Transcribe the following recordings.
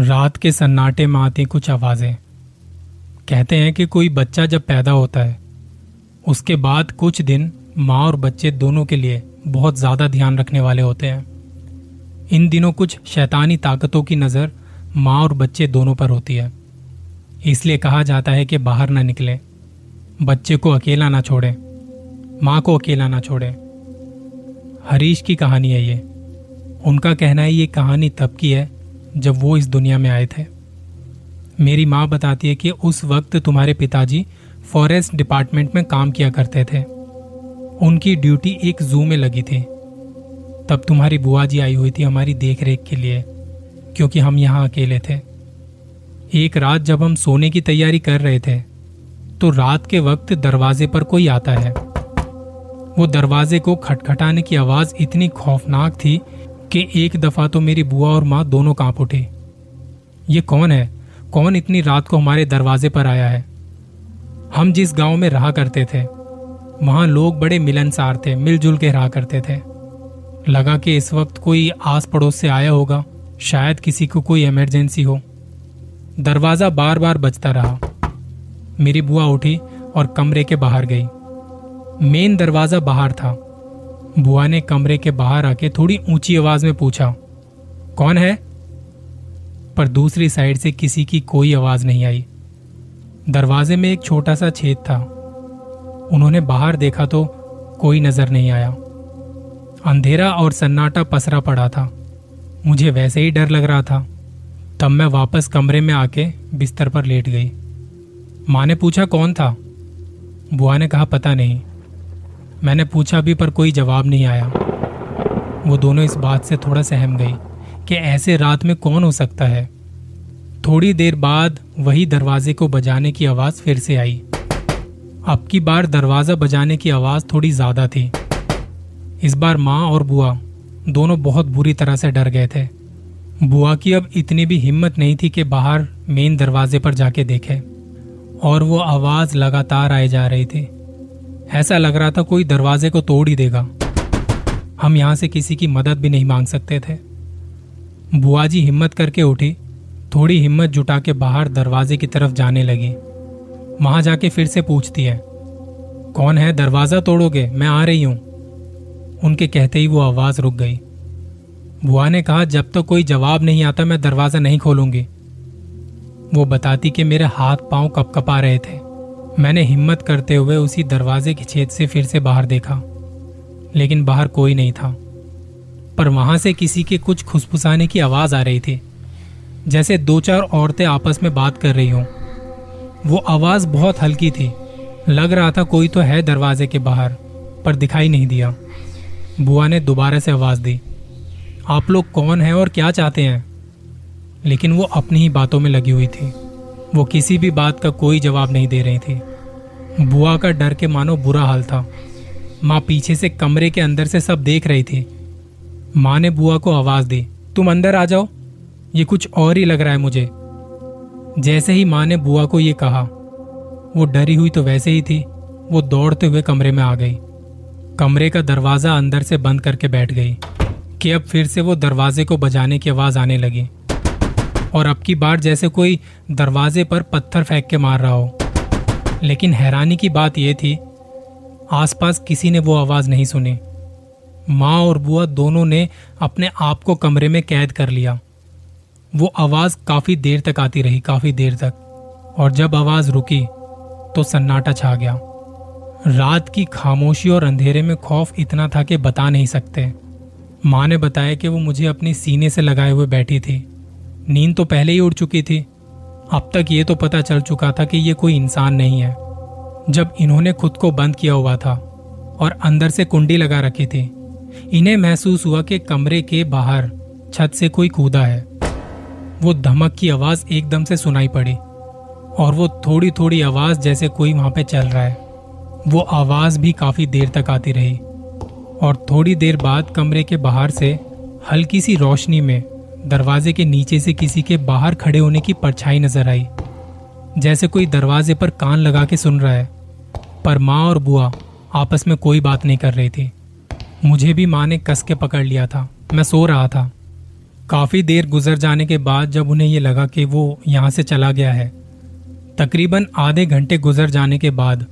रात के सन्नाटे में आती कुछ आवाज़ें। कहते हैं कि कोई बच्चा जब पैदा होता है, उसके बाद कुछ दिन माँ और बच्चे दोनों के लिए बहुत ज़्यादा ध्यान रखने वाले होते हैं। इन दिनों कुछ शैतानी ताकतों की नज़र माँ और बच्चे दोनों पर होती है। इसलिए कहा जाता है कि बाहर ना निकले। बच्चे को अकेला ना छोड़ें। माँ को अकेला ना छोड़ें। हरीश की कहानी है ये। उनका कहना है, ये कहानी तब की है जब वो इस दुनिया में आए थे। मेरी माँ बताती है कि उस वक्त तुम्हारे पिताजी फॉरेस्ट डिपार्टमेंट में काम किया करते थे। उनकी ड्यूटी एक जू में लगी थी। तब तुम्हारी बुआ जी आई हुई थी हमारी देख रेख के लिए, क्योंकि हम यहाँ अकेले थे। एक रात जब हम सोने की तैयारी कर रहे थे तो रात के वक्त दरवाजे पर कोई आता है। वो दरवाजे को खटखटाने की आवाज़ इतनी खौफनाक थी कि एक दफ़ा तो मेरी बुआ और माँ दोनों काँप उठी। ये कौन है? कौन इतनी रात को हमारे दरवाजे पर आया है? हम जिस गाँव में रहा करते थे, वहाँ लोग बड़े मिलनसार थे, मिलजुल के रहा करते थे। लगा कि इस वक्त कोई आस पड़ोस से आया होगा, शायद किसी को कोई इमरजेंसी हो। दरवाज़ा बार बार बजता रहा। मेरी बुआ उठी और कमरे के बाहर गई। मेन दरवाज़ा बाहर था। बुआ ने कमरे के बाहर आके थोड़ी ऊँची आवाज़ में पूछा, कौन है? पर दूसरी साइड से किसी की कोई आवाज़ नहीं आई। दरवाजे में एक छोटा सा छेद था। उन्होंने बाहर देखा तो कोई नज़र नहीं आया। अंधेरा और सन्नाटा पसरा पड़ा था। मुझे वैसे ही डर लग रहा था। तब मैं वापस कमरे में आके बिस्तर पर लेट गई। माँ ने पूछा, कौन था? बुआ ने कहा, पता नहीं। मैंने पूछा भी, पर कोई जवाब नहीं आया। वो दोनों इस बात से थोड़ा सहम गई कि ऐसे रात में कौन हो सकता है। थोड़ी देर बाद वही दरवाजे को बजाने की आवाज़ फिर से आई। अब की बार दरवाज़ा बजाने की आवाज़ थोड़ी ज़्यादा थी। इस बार माँ और बुआ दोनों बहुत बुरी तरह से डर गए थे। बुआ की अब इतनी भी हिम्मत नहीं थी कि बाहर मेन दरवाजे पर जाके देखे और वो आवाज़ लगातार आए जा रही थी। ऐसा लग रहा था कोई दरवाजे को तोड़ ही देगा। हम यहाँ से किसी की मदद भी नहीं मांग सकते थे। बुआ जी हिम्मत करके उठी, थोड़ी हिम्मत जुटा के बाहर दरवाजे की तरफ़ जाने लगी। वहाँ जाके फिर से पूछती है, कौन है? दरवाज़ा तोड़ोगे? मैं आ रही हूँ। उनके कहते ही वो आवाज़ रुक गई। बुआ ने कहा, जब तक तो कोई जवाब नहीं आता, मैं दरवाज़ा नहीं खोलूँगी। वो बताती कि मेरे हाथ पाँव कपकपा रहे थे। मैंने हिम्मत करते हुए उसी दरवाजे के छेद से फिर से बाहर देखा, लेकिन बाहर कोई नहीं था। पर वहाँ से किसी के कुछ खुसफुसाने की आवाज़ आ रही थी, जैसे दो चार औरतें आपस में बात कर रही हों। वो आवाज़ बहुत हल्की थी, लग रहा था कोई तो है दरवाजे के बाहर, पर दिखाई नहीं दिया। बुआ ने दोबारा से आवाज़ दी, आप लोग कौन हैं और क्या चाहते हैं? लेकिन वो अपनी ही बातों में लगी हुई थी। वो किसी भी बात का कोई जवाब नहीं दे रही थी। बुआ का डर के मानो बुरा हाल था। माँ पीछे से कमरे के अंदर से सब देख रही थी। माँ ने बुआ को आवाज़ दी, तुम अंदर आ जाओ। ये कुछ और ही लग रहा है मुझे। जैसे ही माँ ने बुआ को ये कहा, वो डरी हुई तो वैसे ही थी। वो दौड़ते हुए कमरे में आ गई। कमरे का दरवाज़ा अंदर से बंद करके बैठ गई, कि अब फिर से वो दरवाजे को बजाने की आवाज़ आने लगी। और अब की बार जैसे कोई दरवाजे पर पत्थर फेंक के मार रहा हो। लेकिन हैरानी की बात यह थी, आसपास किसी ने वो आवाज़ नहीं सुनी। माँ और बुआ दोनों ने अपने आप को कमरे में कैद कर लिया। वो आवाज़ काफ़ी देर तक आती रही, काफ़ी देर तक। और जब आवाज़ रुकी तो सन्नाटा छा गया। रात की खामोशी और अंधेरे में खौफ इतना था कि बता नहीं सकते। माँ ने बताया कि वो मुझे अपनी सीने से लगाए हुए बैठी थी। नींद तो पहले ही उड़ चुकी थी। अब तक ये तो पता चल चुका था कि ये कोई इंसान नहीं है। जब इन्होंने खुद को बंद किया हुआ था और अंदर से कुंडी लगा रखी थी, इन्हें महसूस हुआ कि कमरे के बाहर छत से कोई कूदा है। वो धमक की आवाज़ एकदम से सुनाई पड़ी और वो थोड़ी थोड़ी आवाज़ जैसे कोई वहाँ पे चल रहा है। वो आवाज़ भी काफ़ी देर तक आती रही और थोड़ी देर बाद कमरे के बाहर से हल्की सी रोशनी में दरवाजे के नीचे से किसी के बाहर खड़े होने की परछाई नज़र आई, जैसे कोई दरवाजे पर कान लगा के सुन रहा है। पर माँ और बुआ आपस में कोई बात नहीं कर रही थी। मुझे भी माँ ने कस के पकड़ लिया था। मैं सो रहा था। काफ़ी देर गुजर जाने के बाद जब उन्हें ये लगा कि वो यहाँ से चला गया है, तकरीबन आधे घंटे गुजर जाने के बाद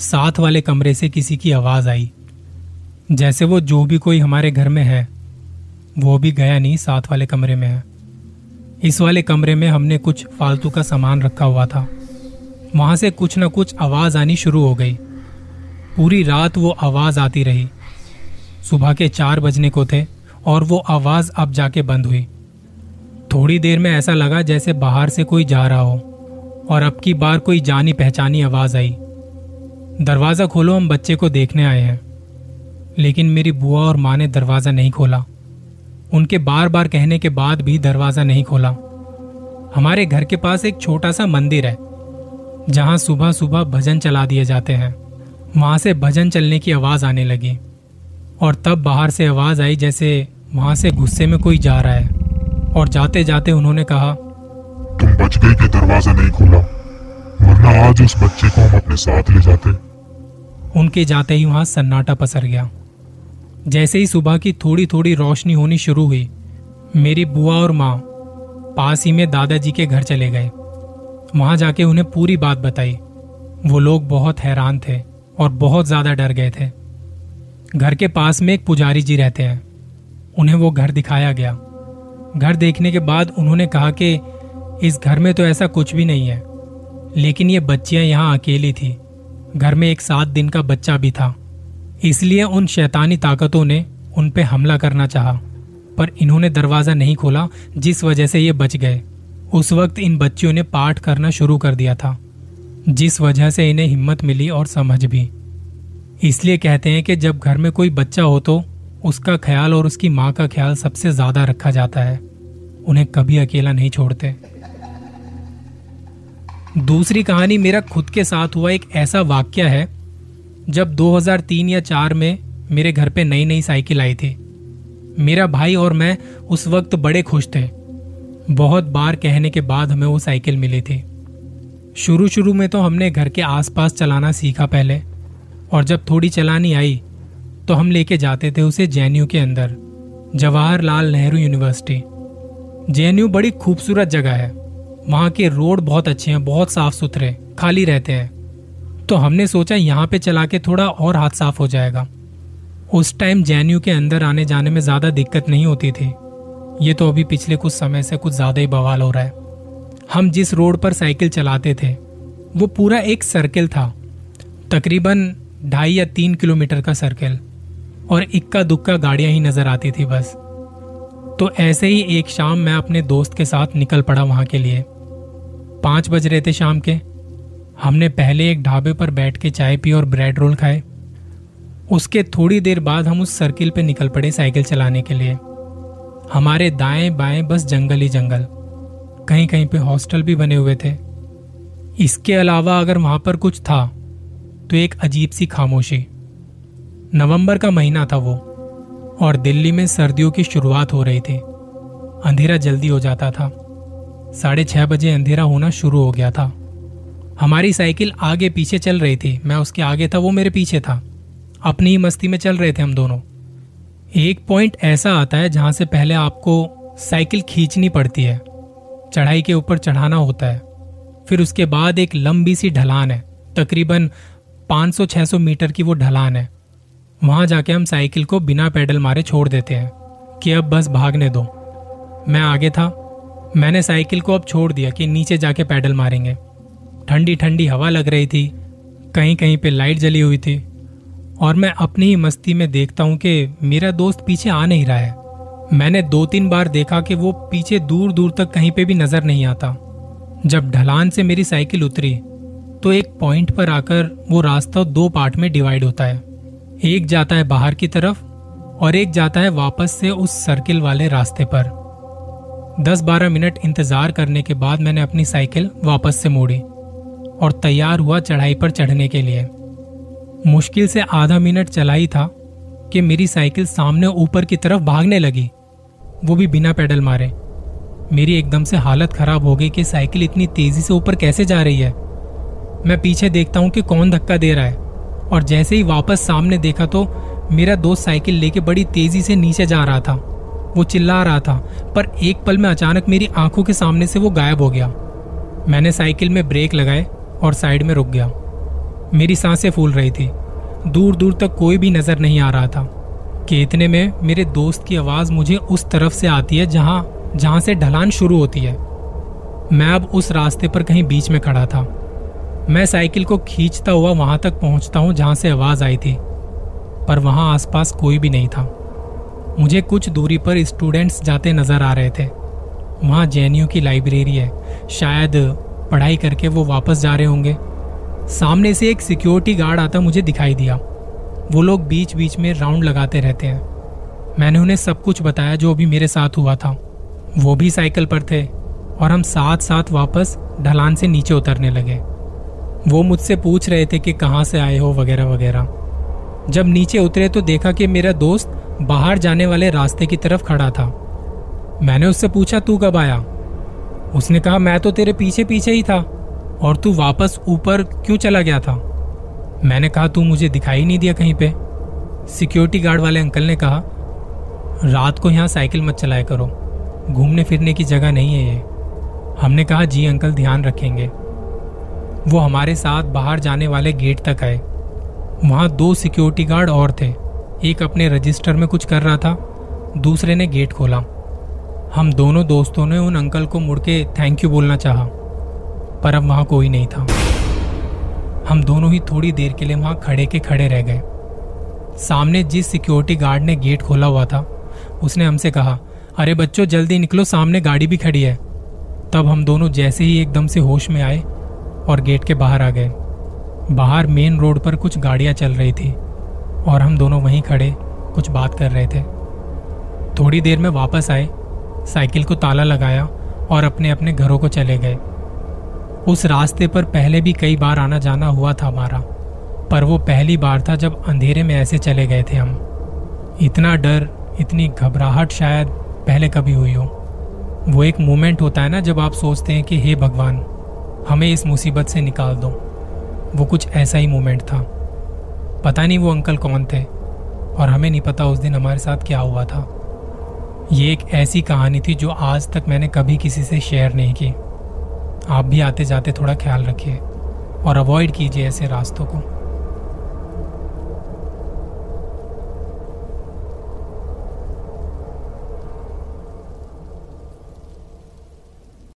साथ वाले कमरे से किसी की आवाज़ आई, जैसे वो जो भी कोई हमारे घर में है वो भी गया नहीं, साथ वाले कमरे में है। इस वाले कमरे में हमने कुछ फालतू का सामान रखा हुआ था। वहाँ से कुछ न कुछ आवाज़ आनी शुरू हो गई। पूरी रात वो आवाज़ आती रही। सुबह के चार बजने को थे और वो आवाज़ अब जाके बंद हुई। थोड़ी देर में ऐसा लगा जैसे बाहर से कोई जा रहा हो और अब की बार कोई जानी पहचानी आवाज़ आई। दरवाज़ा खोलो, हम बच्चे को देखने आए हैं। लेकिन मेरी बुआ और माँ ने दरवाज़ा नहीं खोला। उनके बार बार कहने के बाद भी दरवाज़ा नहीं खोला। हमारे घर के पास एक छोटा सा मंदिर है जहाँ सुबह सुबह भजन चला दिए जाते हैं। वहाँ से भजन चलने की आवाज़ आने लगी और तब बाहर से आवाज़ आई जैसे वहाँ से गुस्से में कोई जा रहा है। और जाते जाते उन्होंने कहा तुम बच गए कि दरवाज़ा नहीं खोला? वरना आज उस बच्चे को हम अपने साथ ले जाते। उनके जाते ही वहाँ सन्नाटा पसर गया। जैसे ही सुबह की थोड़ी थोड़ी रोशनी होनी शुरू हुई, मेरी बुआ और माँ पास ही में दादाजी के घर चले गए। वहाँ जाके उन्हें पूरी बात बताई। वो लोग बहुत हैरान थे और बहुत ज़्यादा डर गए थे। घर के पास में एक पुजारी जी रहते हैं। उन्हें वो घर दिखाया गया। घर देखने के बाद उन्होंने कहा कि इस घर में तो ऐसा कुछ भी नहीं है। लेकिन ये बच्चियाँ यहाँ अकेली थी। घर में एक सात दिन का बच्चा भी था। इसलिए उन शैतानी ताकतों ने उन पे हमला करना चाहा, पर इन्होंने दरवाज़ा नहीं खोला जिस वजह से ये बच गए। उस वक्त इन बच्चियों ने पाठ करना शुरू कर दिया था जिस वजह से इन्हें हिम्मत मिली और समझ भी। इसलिए कहते हैं कि जब घर में कोई बच्चा हो तो उसका ख्याल और उसकी माँ का ख्याल सबसे ज़्यादा रखा जाता है उन्हें कभी अकेला नहीं छोड़ते। दूसरी कहानी मेरा खुद के साथ हुआ एक ऐसा वाक्य है जब 2003 या 4 में मेरे घर पे नई नई साइकिल आई थी। मेरा भाई और मैं उस वक्त बड़े खुश थे। बहुत बार कहने के बाद हमें वो साइकिल मिली थी। शुरू शुरू में तो हमने घर के आसपास चलाना सीखा पहले, और जब थोड़ी चलानी आई तो हम लेके जाते थे उसे जेएनयू के अंदर, जवाहरलाल नेहरू यूनिवर्सिटी। जेएनयू बड़ी खूबसूरत जगह है। वहाँ के रोड बहुत अच्छे हैं, बहुत साफ़ सुथरे खाली रहते हैं। तो हमने सोचा यहाँ पे चला के थोड़ा और हाथ साफ़ हो जाएगा। उस टाइम जैनयू के अंदर आने जाने में ज़्यादा दिक्कत नहीं होती थी। ये तो अभी पिछले कुछ समय से कुछ ज़्यादा ही बवाल हो रहा है। हम जिस रोड पर साइकिल चलाते थे, वो पूरा एक सर्किल था। तकरीबन ढाई या तीन किलोमीटर का सर्किल और इक्का दुक्का गाड़ियाँ ही नज़र आती थी बस। तो ऐसे ही एक शाम मैं अपने दोस्त के साथ निकल पड़ा वहाँ के लिए। पाँच बज रहे थे शाम के। हमने पहले एक ढाबे पर बैठ के चाय पी और ब्रेड रोल खाए। उसके थोड़ी देर बाद हम उस सर्किल पे निकल पड़े साइकिल चलाने के लिए। हमारे दाएँ बाएँ बस जंगल ही जंगल। कहीं कहीं पे हॉस्टल भी बने हुए थे। इसके अलावा अगर वहाँ पर कुछ था तो एक अजीब सी खामोशी। नवंबर का महीना था वो, और दिल्ली में सर्दियों की शुरुआत हो रही थी। अंधेरा जल्दी हो जाता था। साढ़े छह बजे अंधेरा होना शुरू हो गया था। हमारी साइकिल आगे पीछे चल रही थी। मैं उसके आगे था, वो मेरे पीछे था। अपनी ही मस्ती में चल रहे थे हम दोनों। एक पॉइंट ऐसा आता है जहाँ से पहले आपको साइकिल खींचनी पड़ती है। चढ़ाई के ऊपर चढ़ाना होता है। फिर उसके बाद एक लंबी सी ढलान है। तकरीबन 500-600 मीटर की वो ढलान है। वहाँ जाके हम साइकिल को बिना पैडल मारे छोड़ देते हैं कि अब बस भागने दो। मैं आगे था। मैंने साइकिल को अब छोड़ दिया कि नीचे जाके पैडल मारेंगे। ठंडी ठंडी हवा लग रही थी। कहीं कहीं पे लाइट जली हुई थी। और मैं अपनी ही मस्ती में देखता हूँ कि मेरा दोस्त पीछे आ नहीं रहा है। मैंने दो तीन बार देखा कि वो पीछे दूर दूर तक कहीं पे भी नज़र नहीं आता। जब ढलान से मेरी साइकिल उतरी तो एक पॉइंट पर आकर वो रास्ता दो पार्ट में डिवाइड होता है। एक जाता है बाहर की तरफ़ और एक जाता है वापस से उस सर्किल वाले रास्ते पर। दस बारह मिनट इंतज़ार करने के बाद मैंने अपनी साइकिल वापस से मोड़ी। और तैयार हुआ चढ़ाई पर चढ़ने के लिए। मुश्किल से आधा मिनट चलाई था कि मेरी साइकिल सामने ऊपर की तरफ़ भागने लगी। वो भी बिना पैडल मारे। मेरी एकदम से हालत खराब हो गई कि साइकिल इतनी तेज़ी से ऊपर कैसे जा रही है। मैं पीछे देखता हूँ कि कौन धक्का दे रहा है। और जैसे ही वापस सामने देखा तो मेरा दोस्त साइकिल लेके बड़ी तेज़ी से नीचे जा रहा था। वो चिल्ला रहा था, पर एक पल में अचानक मेरी आँखों के सामने से वो गायब हो गया। मैंने साइकिल में ब्रेक लगाए और साइड में रुक गया। मेरी साँसें फूल रही थी। दूर दूर तक कोई भी नज़र नहीं आ रहा था कि इतने में मेरे दोस्त की आवाज़ मुझे उस तरफ़ से आती है जहाँ जहाँ से ढलान शुरू होती है। मैं अब उस रास्ते पर कहीं बीच में खड़ा था। मैं साइकिल को खींचता हुआ वहाँ तक पहुँचता हूँ जहाँ से आवाज़ आई थी, पर वहाँ आसपास कोई भी नहीं था। मुझे कुछ दूरी पर स्टूडेंट्स जाते नज़र आ रहे थे। वहाँ जैनियों की लाइब्रेरी है। शायद पढ़ाई करके वो वापस जा रहे होंगे। सामने से एक सिक्योरिटी गार्ड आता मुझे दिखाई दिया। वो लोग बीच बीच में राउंड लगाते रहते हैं। मैंने उन्हें सब कुछ बताया जो अभी मेरे साथ हुआ था। वो भी साइकिल पर थे और हम साथ साथ वापस ढलान से नीचे उतरने लगे। वो मुझसे पूछ रहे थे कि कहाँ से आए हो वगैरह वगैरह। जब नीचे उतरे तो देखा कि मेरा दोस्त बाहर जाने वाले रास्ते की तरफ़ खड़ा था। मैंने उससे पूछा, तू कब आया? उसने कहा, मैं तो तेरे पीछे पीछे ही था, और तू वापस ऊपर क्यों चला गया था? मैंने कहा, तू मुझे दिखाई नहीं दिया कहीं पे. सिक्योरिटी गार्ड वाले अंकल ने कहा, रात को यहाँ साइकिल मत चलाया करो, घूमने फिरने की जगह नहीं है ये। हमने कहा, जी अंकल, ध्यान रखेंगे। वो हमारे साथ बाहर जाने वाले गेट तक आए। वहाँ दो सिक्योरिटी गार्ड और थे, एक अपने रजिस्टर में कुछ कर रहा था, दूसरे ने गेट खोला। हम दोनों दोस्तों ने उन अंकल को मुड़ के थैंक यू बोलना चाहा, पर अब वहाँ कोई नहीं था। हम दोनों ही थोड़ी देर के लिए वहाँ खड़े के खड़े रह गए। सामने जिस सिक्योरिटी गार्ड ने गेट खोला हुआ था, उसने हमसे कहा, अरे बच्चों, जल्दी निकलो, सामने गाड़ी भी खड़ी है। तब हम दोनों जैसे ही एकदम से होश में आए और गेट के बाहर आ गए। बाहर मेन रोड पर कुछ गाड़ियाँ चल रही थी और हम दोनों वहीं खड़े कुछ बात कर रहे थे। थोड़ी देर में वापस आए साइकिल को ताला लगाया और अपने अपने घरों को चले गए। उस रास्ते पर पहले भी कई बार आना जाना हुआ था हमारा, पर वो पहली बार था जब अंधेरे में ऐसे चले गए थे हम। इतना डर, इतनी घबराहट शायद पहले कभी हुई हो। वो एक मोमेंट होता है ना जब आप सोचते हैं कि हे भगवान, हमें इस मुसीबत से निकाल दो। वो कुछ ऐसा ही मोमेंट था। पता नहीं वो अंकल कौन थे और हमें नहीं पता उस दिन हमारे साथ क्या हुआ था। ये एक ऐसी कहानी थी जो आज तक मैंने कभी किसी से शेयर नहीं की। आप भी आते जाते थोड़ा ख्याल रखिए और अवॉइड कीजिए ऐसे रास्तों को।